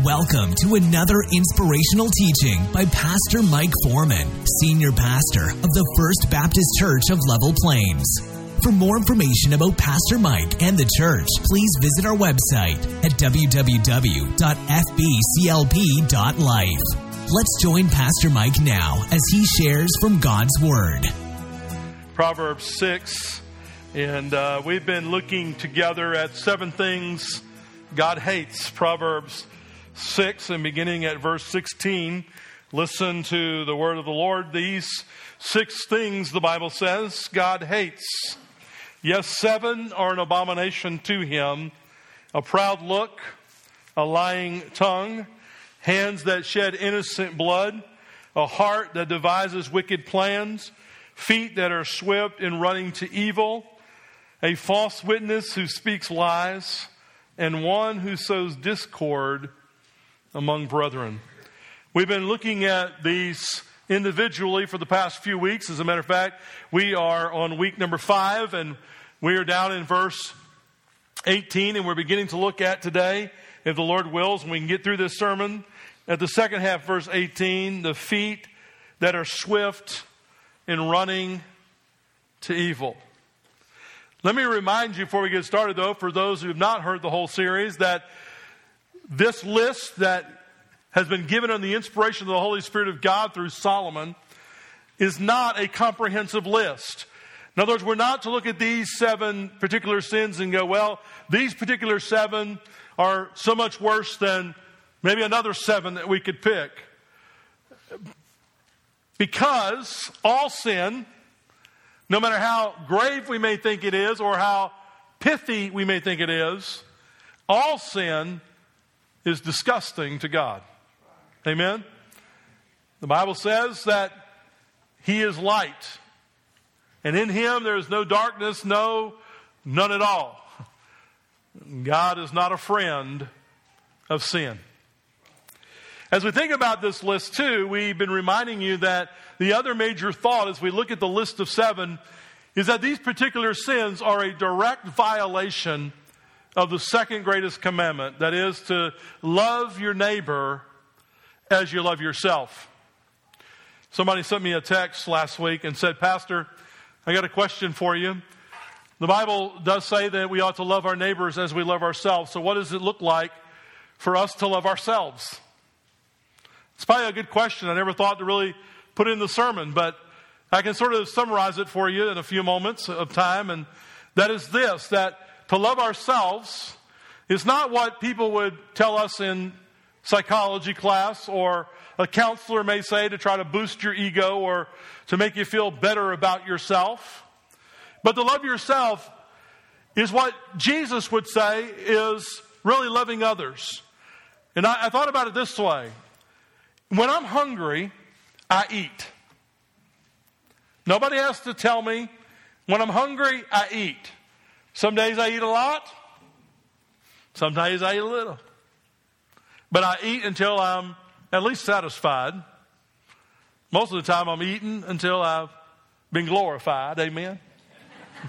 Welcome to another inspirational teaching by Pastor Mike Foreman, Senior Pastor of the First Baptist Church of Level Plains. For more information about Pastor Mike and the church, please visit our website at www.fbclp.life. Let's join Pastor Mike now as he shares from God's Word. Proverbs 6, and uh, we've been looking together at seven things God hates. Proverbs 6 and beginning at verse 16. Listen to the word of the Lord. These six things, the Bible says, God hates. Yes, seven are an abomination to him a proud look, a lying tongue, hands that shed innocent blood, a heart that devises wicked plans, feet that are swift in running to evil, a false witness who speaks lies and one who sows discord among brethren. We've been looking at these individually for the past few weeks. As a matter of fact, we are on week number five, and we are down in verse 18, and we're beginning to look at today, if the Lord wills, and we can get through this sermon, at the second half, verse 18, the feet that are swift in running to evil. Let me remind you before we get started, though, for those who have not heard the whole series, that this list that has been given on the inspiration of the Holy Spirit of God through Solomon is not a comprehensive list. In other words, we're not to look at these seven particular sins and go, well, these particular seven are so much worse than maybe another seven that we could pick. Because all sin no matter how grave we may think it is or how pithy we may think it is, all sin is disgusting to God. Amen? The Bible says that He is light, and in Him there is no darkness, no, none at all. God is not a friend of sin. As we think about this list, too, we've been reminding you that the other major thought as we look at the list of seven is that these particular sins are a direct violation of the second greatest commandment that is, to love your neighbor as you love yourself. Somebody sent me a text last week and said, Pastor, I got a question for you. The Bible does say that we ought to love our neighbors as we love ourselves. So, what does it look like for us to love ourselves? It's probably a good question. I never thought to really put in the sermon, but I can sort of summarize it for you in a few moments of time. And that is this that to love ourselves is not what people would tell us in psychology class or a counselor may say to try to boost your ego or to make you feel better about yourself. But to love yourself is what Jesus would say is really loving others. And I, I thought about it this way when I'm hungry, I eat. Nobody has to tell me. When I'm hungry, I eat. Some days I eat a lot. Some days I eat a little. But I eat until I'm at least satisfied. Most of the time I'm eating until I've been glorified. Amen.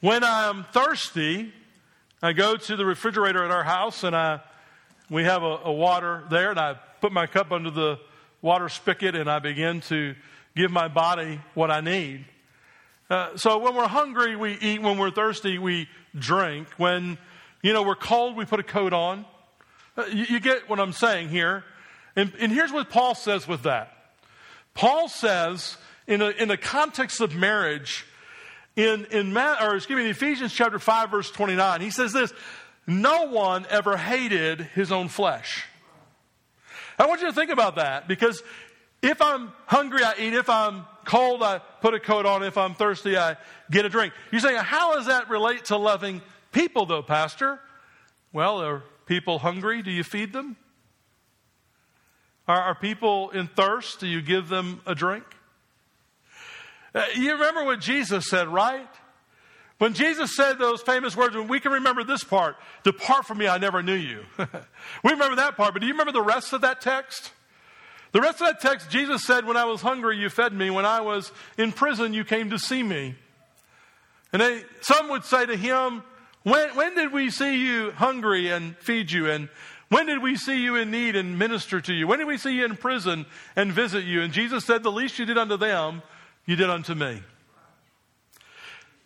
when I'm thirsty, I go to the refrigerator at our house and I we have a, a water there, and I put my cup under the water spigot and I begin to give my body what I need. Uh, so when we're hungry, we eat. When we're thirsty, we drink. When, you know, we're cold, we put a coat on. Uh, you, you, get what I'm saying here. And, and, here's what Paul says with that. Paul says, in, a, in the context of marriage, in, in, or excuse me, in Ephesians chapter 5, verse 29, he says this, no one ever hated his own flesh. I want you to think about that because if I'm hungry, I eat. If I'm cold, I put a coat on. If I'm thirsty, I get a drink. You're saying, how does that relate to loving people, though, Pastor? Well, are people hungry? Do you feed them? Are, are people in thirst? Do you give them a drink? Uh, you remember what Jesus said, right? When Jesus said those famous words, when we can remember this part, depart from me, I never knew you. we remember that part, but do you remember the rest of that text? The rest of that text, Jesus said, When I was hungry, you fed me. When I was in prison, you came to see me. And they, some would say to him, When, when did we see you hungry and feed you? And when did we see you in need and minister to you? When did we see you in prison and visit you? And Jesus said, The least you did unto them, you did unto me.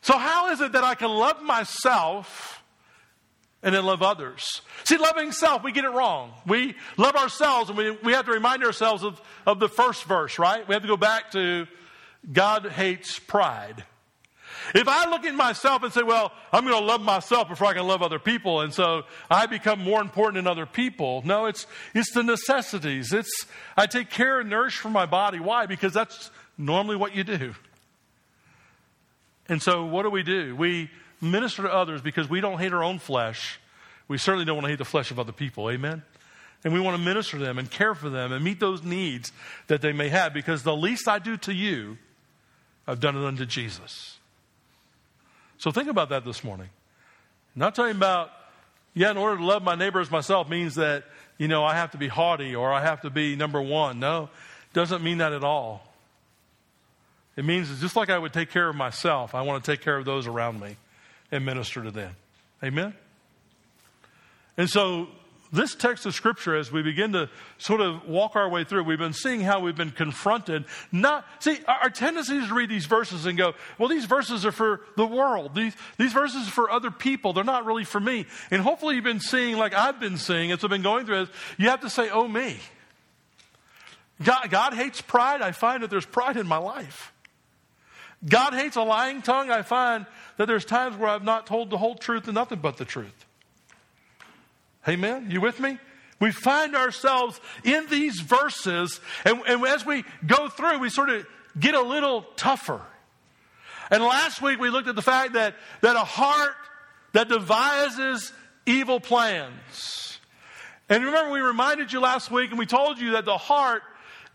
So, how is it that I can love myself and then love others? See, loving self, we get it wrong. We love ourselves, and we, we have to remind ourselves of, of the first verse, right? We have to go back to God hates pride. If I look at myself and say, well, I'm going to love myself before I can love other people, and so I become more important than other people. No, it's, it's the necessities. It's, I take care and nourish for my body. Why? Because that's normally what you do. And so what do we do? We minister to others because we don't hate our own flesh. We certainly don't want to hate the flesh of other people. Amen? And we want to minister to them and care for them and meet those needs that they may have because the least I do to you, I've done it unto Jesus. So think about that this morning. I'm not talking about, yeah, in order to love my neighbor as myself means that, you know, I have to be haughty or I have to be number one. No, doesn't mean that at all. It means just like I would take care of myself, I want to take care of those around me and minister to them. Amen? And so this text of scripture, as we begin to sort of walk our way through, we've been seeing how we've been confronted. Not, see, our tendency is to read these verses and go, well, these verses are for the world. These, these verses are for other people. They're not really for me. And hopefully you've been seeing, like I've been seeing as I've been going through this, you have to say, oh, me. God, God hates pride. I find that there's pride in my life. God hates a lying tongue. I find that there's times where I've not told the whole truth and nothing but the truth. Amen? You with me? We find ourselves in these verses, and, and as we go through, we sort of get a little tougher. And last week we looked at the fact that, that a heart that devises evil plans. And remember, we reminded you last week, and we told you that the heart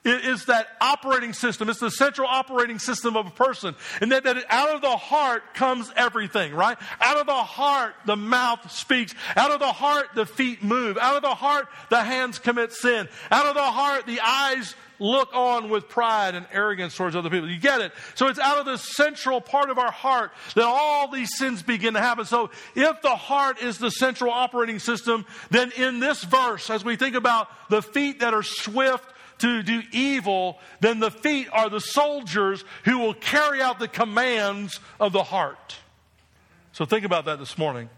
is that operating system. It's the central operating system of a person. And that, that out of the heart comes everything, right? Out of the heart, the mouth speaks. Out of the heart, the feet move. Out of the heart, the hands commit sin. Out of the heart, the eyes look on with pride and arrogance towards other people. You get it? So it's out of the central part of our heart that all these sins begin to happen. So if the heart is the central operating system, then in this verse, as we think about the feet that are swift to do evil, then the feet are the soldiers who will carry out the commands of the heart. So think about that this morning.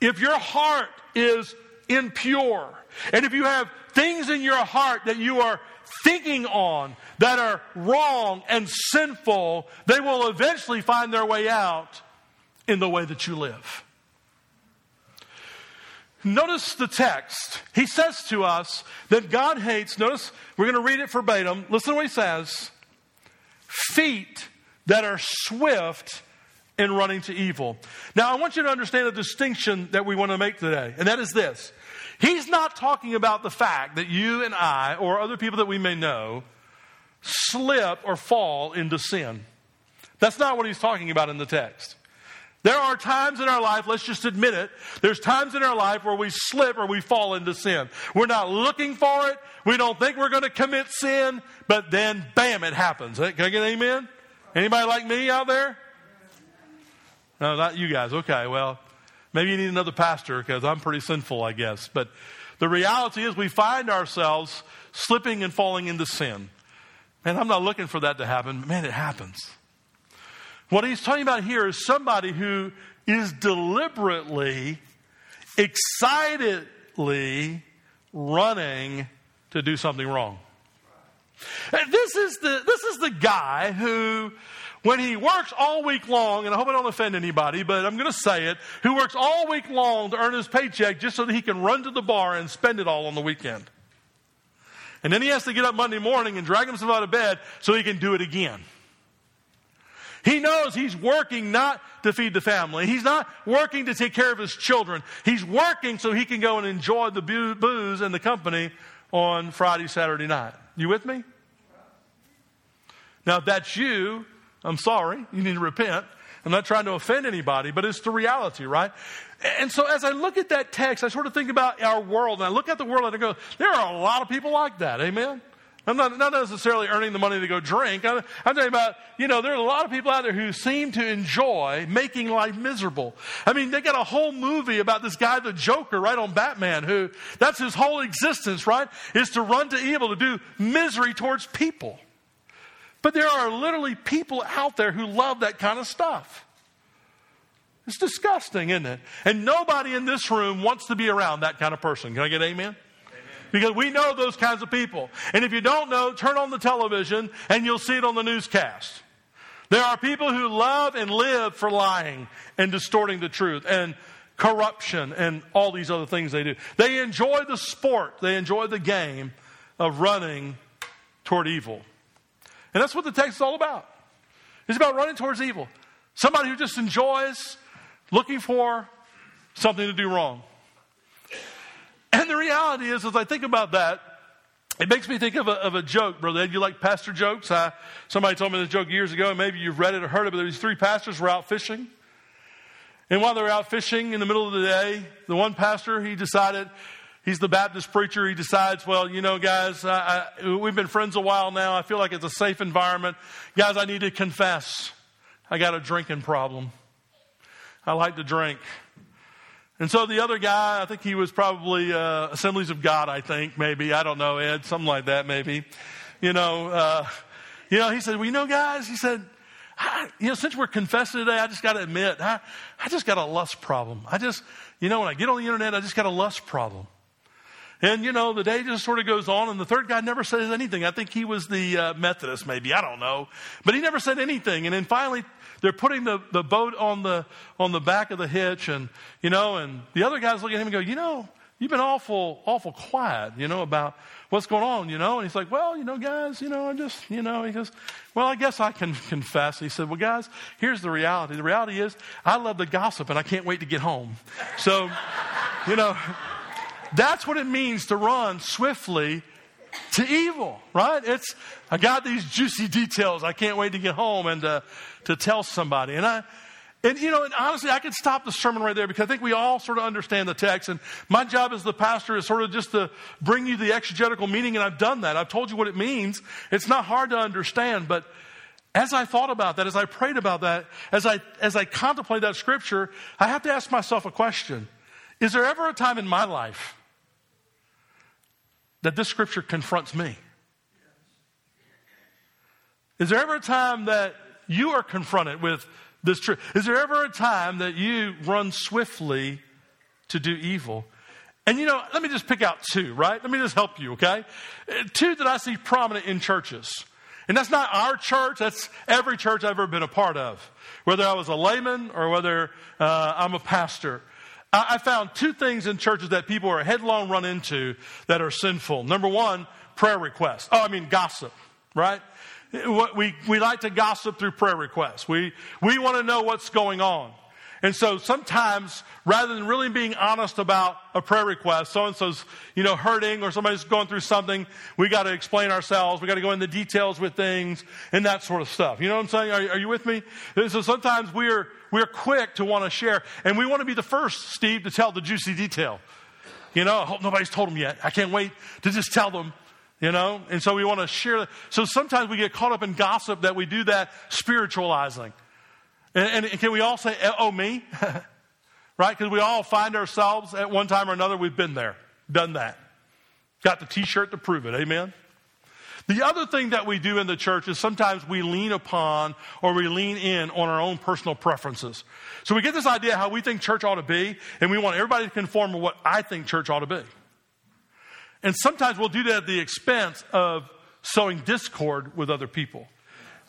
If your heart is impure, and if you have things in your heart that you are thinking on that are wrong and sinful, they will eventually find their way out in the way that you live. Notice the text. He says to us that God hates, notice, we're going to read it verbatim. Listen to what he says feet that are swift in running to evil. Now, I want you to understand a distinction that we want to make today, and that is this. He's not talking about the fact that you and I, or other people that we may know, slip or fall into sin. That's not what he's talking about in the text. There are times in our life, let's just admit it, there's times in our life where we slip or we fall into sin. We're not looking for it. We don't think we're going to commit sin, but then bam, it happens. Can I get an amen? Anybody like me out there? No, not you guys. Okay, well, maybe you need another pastor because I'm pretty sinful, I guess. But the reality is we find ourselves slipping and falling into sin. And I'm not looking for that to happen, but man, it happens. What he's talking about here is somebody who is deliberately, excitedly running to do something wrong. This is the, this is the guy who, when he works all week long, and I hope I don't offend anybody, but I'm going to say it, who works all week long to earn his paycheck just so that he can run to the bar and spend it all on the weekend. And then he has to get up Monday morning and drag himself out of bed so he can do it again. He knows he's working not to feed the family. He's not working to take care of his children. He's working so he can go and enjoy the booze and the company on Friday, Saturday night. You with me? Now, if that's you, I'm sorry. You need to repent. I'm not trying to offend anybody, but it's the reality, right? And so as I look at that text, I sort of think about our world and I look at the world and I go, there are a lot of people like that. Amen? I'm not, not necessarily earning the money to go drink. I'm, I'm talking about, you know, there are a lot of people out there who seem to enjoy making life miserable. I mean, they got a whole movie about this guy, the Joker, right on Batman, who that's his whole existence, right? Is to run to evil, to do misery towards people. But there are literally people out there who love that kind of stuff. It's disgusting, isn't it? And nobody in this room wants to be around that kind of person. Can I get amen? Because we know those kinds of people. And if you don't know, turn on the television and you'll see it on the newscast. There are people who love and live for lying and distorting the truth and corruption and all these other things they do. They enjoy the sport, they enjoy the game of running toward evil. And that's what the text is all about. It's about running towards evil. Somebody who just enjoys looking for something to do wrong. And the reality is, as I think about that, it makes me think of a, of a joke, brother Ed. You like pastor jokes? I, somebody told me this joke years ago, and maybe you've read it or heard it, but these three pastors were out fishing. And while they were out fishing in the middle of the day, the one pastor, he decided, he's the Baptist preacher, he decides, well, you know, guys, I, I, we've been friends a while now. I feel like it's a safe environment. Guys, I need to confess. I got a drinking problem. I like to drink. And so the other guy, I think he was probably uh, Assemblies of God, I think, maybe. I don't know, Ed, something like that, maybe. You know, uh, you know, he said, well, you know, guys, he said, I, you know, since we're confessing today, I just got to admit, I, I just got a lust problem. I just, you know, when I get on the internet, I just got a lust problem. And, you know, the day just sort of goes on, and the third guy never says anything. I think he was the uh, Methodist, maybe. I don't know. But he never said anything. And then finally, they're putting the, the boat on the, on the back of the hitch, and, you know, and the other guys look at him and go, you know, you've been awful, awful quiet, you know, about what's going on, you know? And he's like, well, you know, guys, you know, I just, you know, he goes, well, I guess I can confess. He said, well, guys, here's the reality. The reality is I love the gossip and I can't wait to get home. So, you know, that's what it means to run swiftly to evil, right? It's, I got these juicy details. I can't wait to get home and uh, to tell somebody. And I, and you know, and honestly, I could stop the sermon right there because I think we all sort of understand the text. And my job as the pastor is sort of just to bring you the exegetical meaning, and I've done that. I've told you what it means. It's not hard to understand, but as I thought about that, as I prayed about that, as I as I contemplate that scripture, I have to ask myself a question. Is there ever a time in my life that this scripture confronts me? Is there ever a time that you are confronted with this truth? Is there ever a time that you run swiftly to do evil? And you know, let me just pick out two, right? Let me just help you, okay? Two that I see prominent in churches. And that's not our church, that's every church I've ever been a part of. Whether I was a layman or whether uh, I'm a pastor. I, found two things in churches that people are headlong run into that are sinful. Number one, prayer requests. Oh, I mean, gossip, right? We, we like to gossip through prayer requests. We, we want to know what's going on. And so sometimes, rather than really being honest about a prayer request, so and so's, you know, hurting or somebody's going through something, we got to explain ourselves. We got to go into details with things and that sort of stuff. You know what I'm saying? Are, are you with me? And so sometimes we're, we're quick to want to share and we want to be the first, Steve, to tell the juicy detail. You know, I hope nobody's told them yet. I can't wait to just tell them you know? And so we want to share. So sometimes we get caught up in gossip that we do that spiritualizing. And, and can we all say, oh, me? right? Because we all find ourselves at one time or another, we've been there, done that. Got the t shirt to prove it. Amen? The other thing that we do in the church is sometimes we lean upon or we lean in on our own personal preferences. So we get this idea how we think church ought to be, and we want everybody to conform to what I think church ought to be. And sometimes we'll do that at the expense of sowing discord with other people.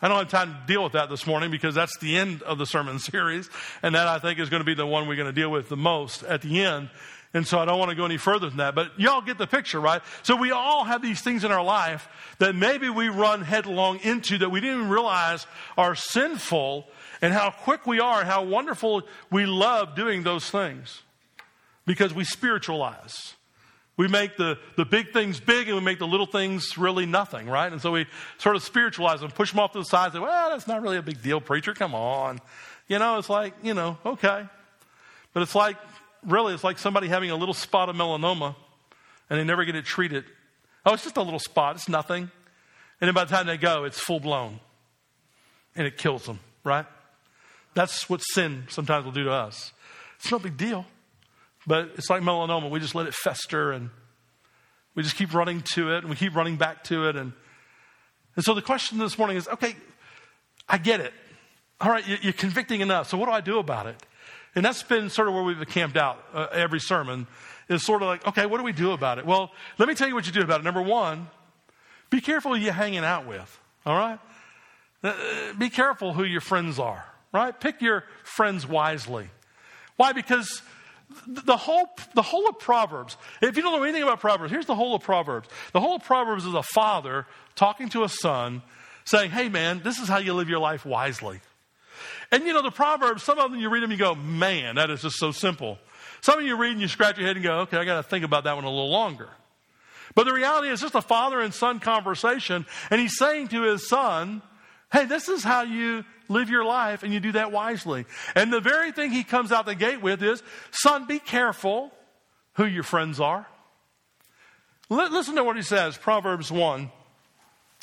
I don't have time to deal with that this morning because that's the end of the sermon series. And that I think is going to be the one we're going to deal with the most at the end. And so I don't want to go any further than that. But y'all get the picture, right? So we all have these things in our life that maybe we run headlong into that we didn't even realize are sinful and how quick we are how wonderful we love doing those things because we spiritualize. We make the, the big things big and we make the little things really nothing, right? And so we sort of spiritualize them, push them off to the side, say, well, that's not really a big deal, preacher. Come on. You know, it's like, you know, okay. But it's like, really, it's like somebody having a little spot of melanoma and they never get it treated. Oh, it's just a little spot. It's nothing. And then by the time they go, it's full blown. And it kills them, right? That's what sin sometimes will do to us. It's no big deal. But it's like melanoma. We just let it fester and we just keep running to it and we keep running back to it. And, and so the question this morning is okay, I get it. All right, you're convicting enough. So what do I do about it? And that's been sort of where we've camped out uh, every sermon is sort of like, okay, what do we do about it? Well, let me tell you what you do about it. Number one, be careful who you're hanging out with. All right? Uh, be careful who your friends are. Right? Pick your friends wisely. Why? Because the whole, the whole of Proverbs, if you don't know anything about Proverbs, here's the whole of Proverbs. The whole of Proverbs is a father talking to a son saying, hey man, this is how you live your life wisely. And you know, the Proverbs, some of them you read them, you go, man, that is just so simple. Some of you read and you scratch your head and go, okay, I got to think about that one a little longer. But the reality is, just a father and son conversation, and he's saying to his son, hey, this is how you live your life, and you do that wisely. And the very thing he comes out the gate with is, son, be careful who your friends are. Listen to what he says, Proverbs 1.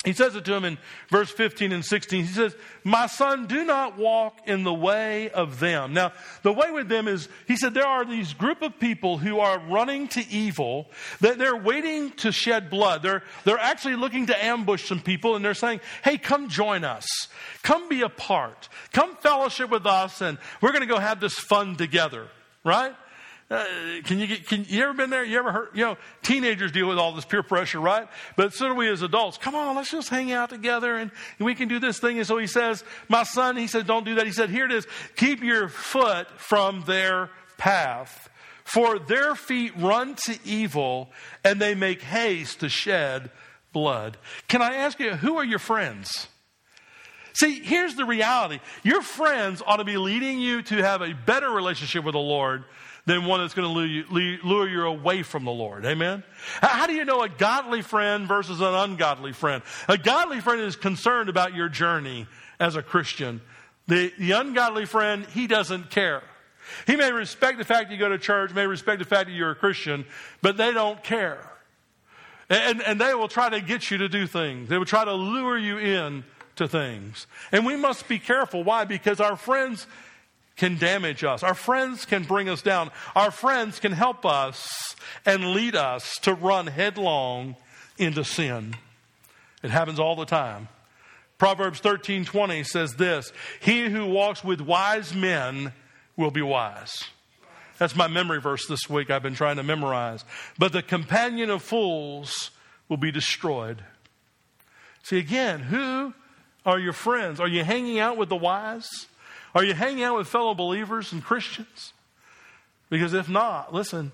He says it to him in verse 15 and 16. He says, My son, do not walk in the way of them. Now, the way with them is, he said, there are these group of people who are running to evil, that they're waiting to shed blood. They're, they're actually looking to ambush some people, and they're saying, Hey, come join us. Come be a part. Come fellowship with us, and we're going to go have this fun together, right? Uh, can you get, can you ever been there? You ever heard, you know, teenagers deal with all this peer pressure, right? But so do we as adults. Come on, let's just hang out together and, and we can do this thing. And so he says, my son, he said, don't do that. He said, here it is. Keep your foot from their path. For their feet run to evil and they make haste to shed blood. Can I ask you, who are your friends? See, here's the reality. Your friends ought to be leading you to have a better relationship with the Lord than one that's going to lure you, away from the Lord. Amen? How do you know a godly friend versus an ungodly friend? A godly friend is concerned about your journey as a Christian. The, the ungodly friend, he doesn't care. He may respect the fact you go to church, may respect the fact that you're a Christian, but they don't care. And, and they will try to get you to do things. They will try to lure you in to things. And we must be careful. Why? Because our friends can damage us. Our friends can bring us down. Our friends can help us and lead us to run headlong into sin. It happens all the time. Proverbs 13:20 says this, "He who walks with wise men will be wise." That's my memory verse this week I've been trying to memorize. But the companion of fools will be destroyed. See again, who are your friends? Are you hanging out with the wise? Are you hanging out with fellow believers and Christians? Because if not, listen,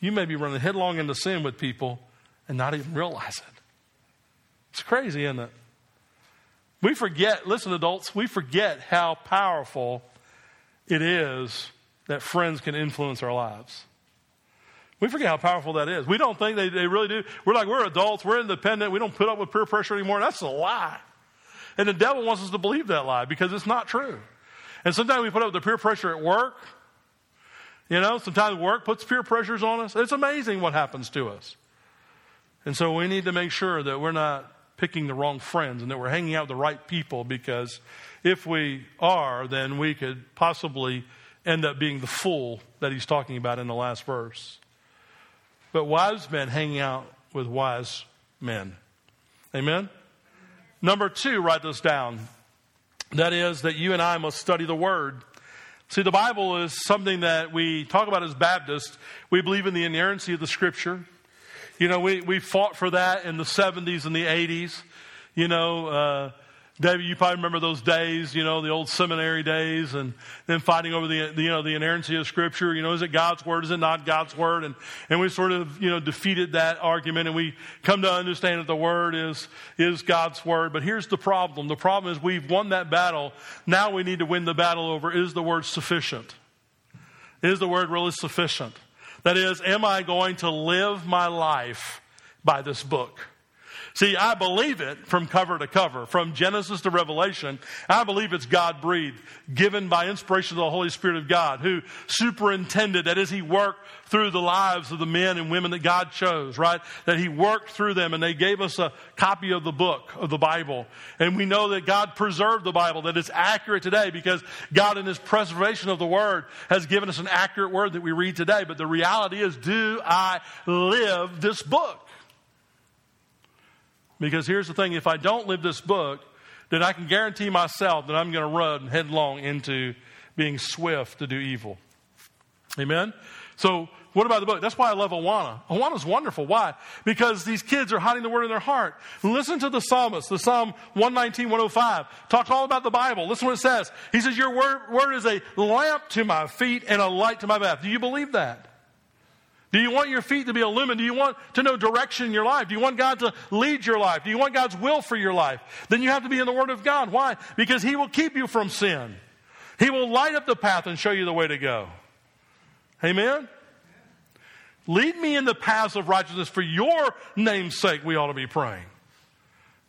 you may be running headlong into sin with people and not even realize it. It's crazy, isn't it? We forget, listen, adults, we forget how powerful it is that friends can influence our lives. We forget how powerful that is. We don't think they, they really do. We're like, we're adults, we're independent, we don't put up with peer pressure anymore. That's a lie. And the devil wants us to believe that lie because it's not true. And sometimes we put up the peer pressure at work. You know, sometimes work puts peer pressures on us. It's amazing what happens to us. And so we need to make sure that we're not picking the wrong friends and that we're hanging out with the right people because if we are, then we could possibly end up being the fool that he's talking about in the last verse. But wise men hanging out with wise men. Amen? Number two, write this down. That is, that you and I must study the Word. See, the Bible is something that we talk about as Baptists. We believe in the inerrancy of the Scripture. You know, we, we fought for that in the 70s and the 80s. You know, uh, David, you probably remember those days, you know, the old seminary days, and then fighting over the, the, you know the inerrancy of Scripture. You know, is it God's word? Is it not God's word? And and we sort of you know defeated that argument, and we come to understand that the word is is God's word. But here's the problem: the problem is we've won that battle. Now we need to win the battle over is the word sufficient? Is the word really sufficient? That is, am I going to live my life by this book? See, I believe it from cover to cover, from Genesis to Revelation. I believe it's God breathed, given by inspiration of the Holy Spirit of God, who superintended that as He worked through the lives of the men and women that God chose, right? That He worked through them and they gave us a copy of the book of the Bible. And we know that God preserved the Bible, that it's accurate today because God in His preservation of the Word has given us an accurate Word that we read today. But the reality is, do I live this book? Because here's the thing if I don't live this book, then I can guarantee myself that I'm going to run headlong into being swift to do evil. Amen? So, what about the book? That's why I love Awana. Awana's wonderful. Why? Because these kids are hiding the word in their heart. Listen to the psalmist, the Psalm 119, 105. Talk all about the Bible. Listen what it says. He says, Your word, word is a lamp to my feet and a light to my path. Do you believe that? Do you want your feet to be illumined? Do you want to know direction in your life? Do you want God to lead your life? Do you want God's will for your life? Then you have to be in the Word of God. Why? Because He will keep you from sin. He will light up the path and show you the way to go. Amen? Lead me in the paths of righteousness for your name's sake, we ought to be praying.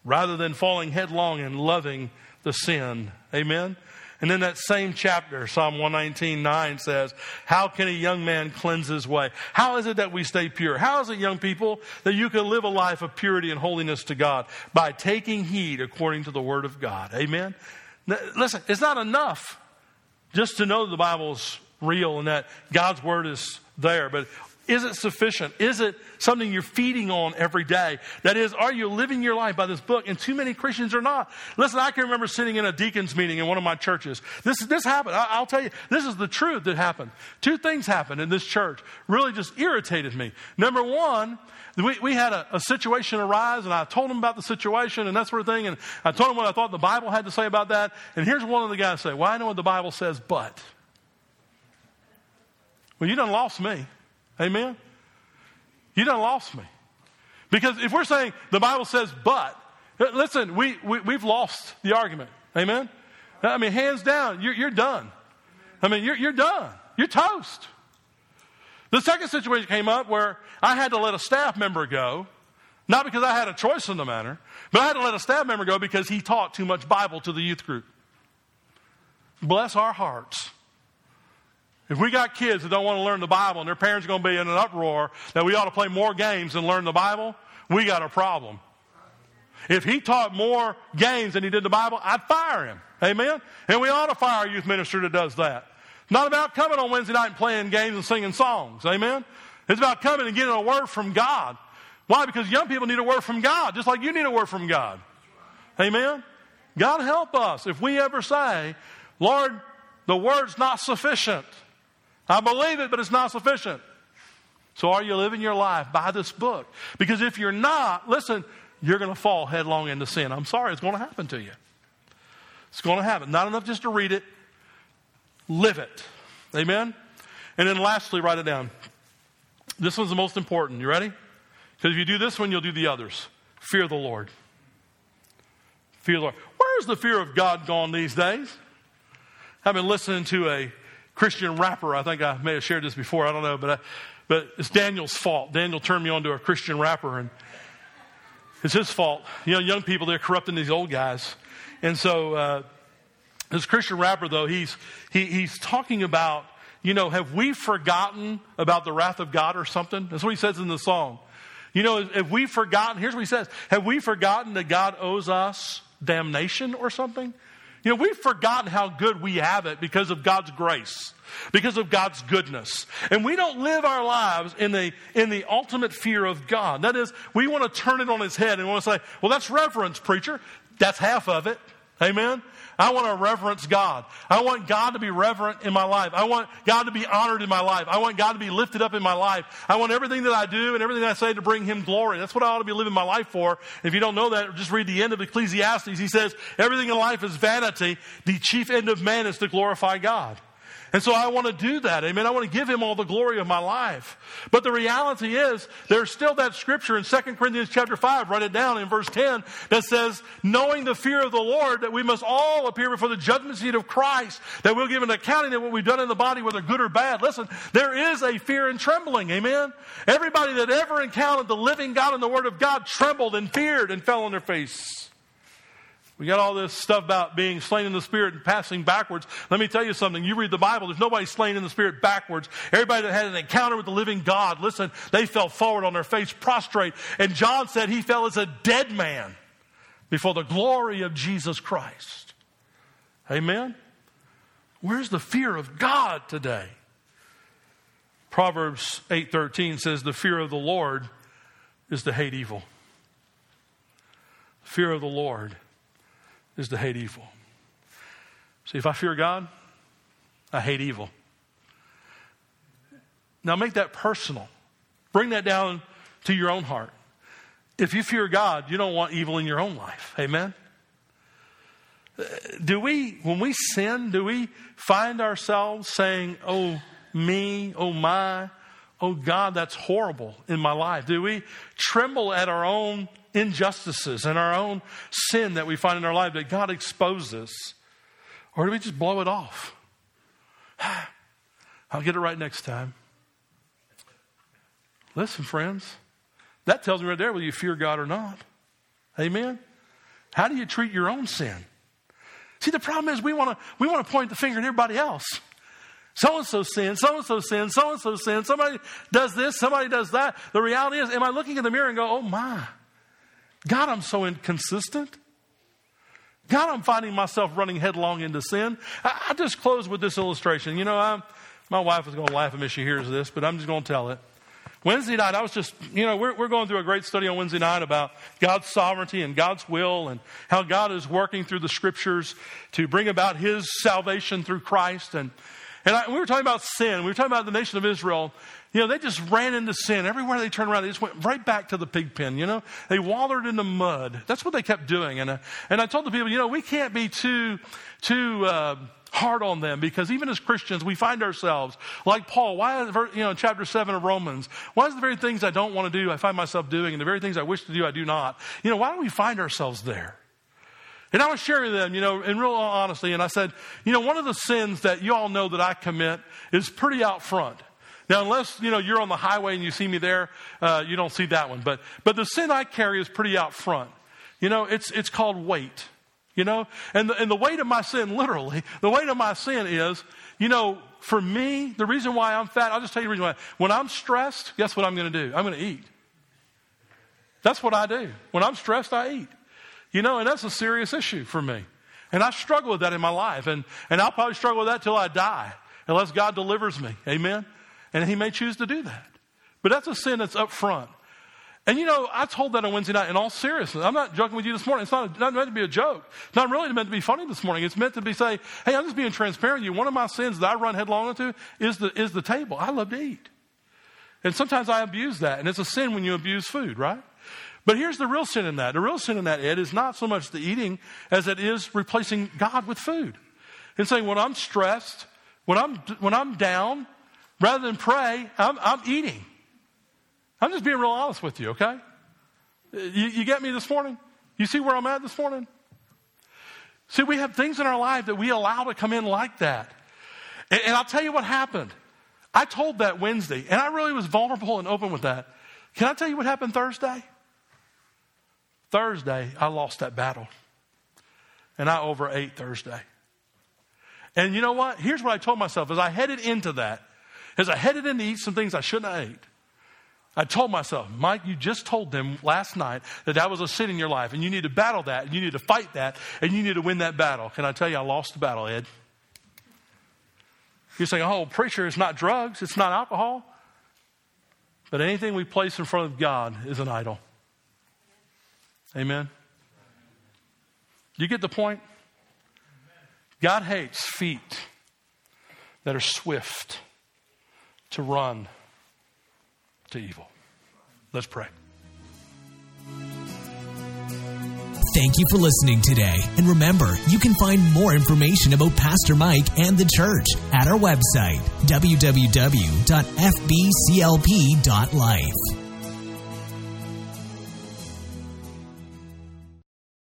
Rather than falling headlong and loving the sin. Amen? And in that same chapter, Psalm 119, 9 says, How can a young man cleanse his way? How is it that we stay pure? How is it, young people, that you can live a life of purity and holiness to God? By taking heed according to the Word of God. Amen? Now, listen, it's not enough just to know the Bible's real and that God's Word is there, but is it sufficient? Is it something you're feeding on every day? That is, are you living your life by this book? And too many Christians are not. Listen, I can remember sitting in a deacon's meeting in one of my churches. This, this happened. I, will tell you, this is the truth that happened. Two things happened in this church. Really just irritated me. Number one, we, we had a, a situation arise, and I told him about the situation and that sort of thing. And I told him what I thought the Bible had to say about that. And here's one of the guys say, Well, I know what the Bible says, but. Well, you done lost me. Amen? You done lost me. Because if we're saying the Bible says but, uh, listen, we, we, we've lost the argument. Amen? I mean, hands down, you're, you're done. I mean, you're, you're done. You're toast. The second situation came up where I had to let a staff member go, not because I had a choice in the matter, but I had to let a staff member go because he taught too much Bible to the youth group. Bless our hearts. If we got kids that don't want to learn the Bible and their parents are going to be in an uproar that we ought to play more games than learn the Bible, we got a problem. If he taught more games than he did the Bible, I'd fire him. Amen? And we ought to fire a youth minister that does that. It's not about coming on Wednesday night and playing games and singing songs. Amen? It's about coming and getting a word from God. Why? Because young people need a word from God, just like you need a word from God. Amen? God help us if we ever say, Lord, the word's not sufficient. I believe it, but it's not sufficient. So are you living your life by this book? Because if you're not, listen, you're going to fall headlong into sin. I'm sorry, it's going to happen to you. It's going to happen. Not enough just to read it, live it. Amen? And then lastly, write it down. This one's the most important. You ready? Because if you do this one, you'll do the others. Fear the Lord. Fear the Lord. Where's the fear of God gone these days? I've been listening to a Christian rapper. I think I may have shared this before. I don't know, but I, but it's Daniel's fault. Daniel turned me on to a Christian rapper, and it's his fault. You know, young people they're corrupting these old guys, and so uh, this Christian rapper though he's he, he's talking about you know have we forgotten about the wrath of God or something? That's what he says in the song. You know, have we forgotten? Here's what he says: Have we forgotten that God owes us damnation or something? You know, we've forgotten how good we have it because of God's grace, because of God's goodness. And we don't live our lives in the, in the ultimate fear of God. That is, we want to turn it on its head and want to say, well, that's reverence, preacher. That's half of it. Amen? I want to reverence God. I want God to be reverent in my life. I want God to be honored in my life. I want God to be lifted up in my life. I want everything that I do and everything I say to bring Him glory. That's what I ought to be living my life for. If you don't know that, just read the end of Ecclesiastes. He says, everything in life is vanity. The chief end of man is to glorify God. And so I want to do that. Amen. I want to give him all the glory of my life. But the reality is there's still that scripture in 2 Corinthians chapter 5, write it down in verse 10, that says, knowing the fear of the Lord, that we must all appear before the judgment seat of Christ, that we'll give an accounting of what we've done in the body, whether good or bad. Listen, there is a fear and trembling. Amen. Everybody that ever encountered the living God and the word of God trembled and feared and fell on their face. We got all this stuff about being slain in the spirit and passing backwards. Let me tell you something. You read the Bible, there's nobody slain in the spirit backwards. Everybody that had an encounter with the living God, listen, they fell forward on their face, prostrate. And John said he fell as a dead man before the glory of Jesus Christ. Amen? Where's the fear of God today? Proverbs 8:13 says the fear of the Lord is to hate evil. Fear of the Lord is to hate evil. See, if I fear God, I hate evil. Now make that personal. Bring that down to your own heart. If you fear God, you don't want evil in your own life. Amen? Do we, when we sin, do we find ourselves saying, oh, me, oh, my, oh, God, that's horrible in my life? Do we tremble at our own injustices and our own sin that we find in our life that God exposes? Or do we just blow it off? I'll get it right next time. Listen, friends, that tells me right there whether you fear God or not. Amen? How do you treat your own sin? See, the problem is we want to we want to point the finger at everybody else. So and so sin, so and so sin, so and so sin. Somebody does this, somebody does that. The reality is, am I looking in the mirror and go, oh my, God, I'm so inconsistent. God, I'm finding myself running headlong into sin. I, I just close with this illustration. You know, I'm, my wife is going to laugh at me if she hears this, but I'm just going to tell it. Wednesday night, I was just, you know, we're, we're going through a great study on Wednesday night about God's sovereignty and God's will and how God is working through the scriptures to bring about his salvation through Christ. And, and I, we were talking about sin. We were talking about the nation of Israel. You know, they just ran into sin. Everywhere they turned around, they just went right back to the pig pen, you know? They wallered in the mud. That's what they kept doing. And, uh, and I told the people, you know, we can't be too, too, uh, hard on them because even as Christians, we find ourselves like Paul. Why, you know, chapter 7 of Romans, why is the very things I don't want to do, I find myself doing, and the very things I wish to do, I do not? You know, why do we find ourselves there? And I was sharing with them, you know, in real honesty, and I said, you know, one of the sins that you all know that I commit is pretty out front. Now, unless, you know, you're on the highway and you see me there, uh, you don't see that one. But, but the sin I carry is pretty out front. You know, it's, it's called weight. You know, and the, and the weight of my sin, literally, the weight of my sin is, you know, for me, the reason why I'm fat, I'll just tell you the reason why. When I'm stressed, guess what I'm going to do? I'm going to eat. That's what I do. When I'm stressed, I eat. You know, and that's a serious issue for me. And I struggle with that in my life. And, and I'll probably struggle with that till I die, unless God delivers me. Amen? And He may choose to do that. But that's a sin that's up front. And you know, I told that on Wednesday night in all seriousness. I'm not joking with you this morning. It's not, not meant to be a joke. It's not really meant to be funny this morning. It's meant to be say, hey, I'm just being transparent with you. One of my sins that I run headlong into is the, is the table. I love to eat. And sometimes I abuse that. And it's a sin when you abuse food, right? But here's the real sin in that. The real sin in that, Ed, is not so much the eating as it is replacing God with food. And saying, when I'm stressed, when I'm, when I'm down, rather than pray, I'm, I'm eating. I'm just being real honest with you, okay? You, you get me this morning? You see where I'm at this morning? See, we have things in our life that we allow to come in like that. And, and, I'll tell you what happened. I told that Wednesday, and I really was vulnerable and open with that. Can I tell you what happened Thursday? Thursday, I lost that battle. And I overate Thursday. And you know what? Here's what I told myself as I headed into that, as I headed in to eat some things I shouldn't have ate. I told myself, Mike, you just told them last night that that was a sin in your life, and you need to battle that, and you need to fight that, and you need to win that battle. Can I tell you, I lost the battle, Ed? You're saying, oh, preacher, it's not drugs, it's not alcohol. But anything we place in front of God is an idol. Amen? You get the point? God hates feet that are swift to run to evil. Let's pray. Thank you for listening today. And remember, you can find more information about Pastor Mike and the church at our website, www.fbclp.life.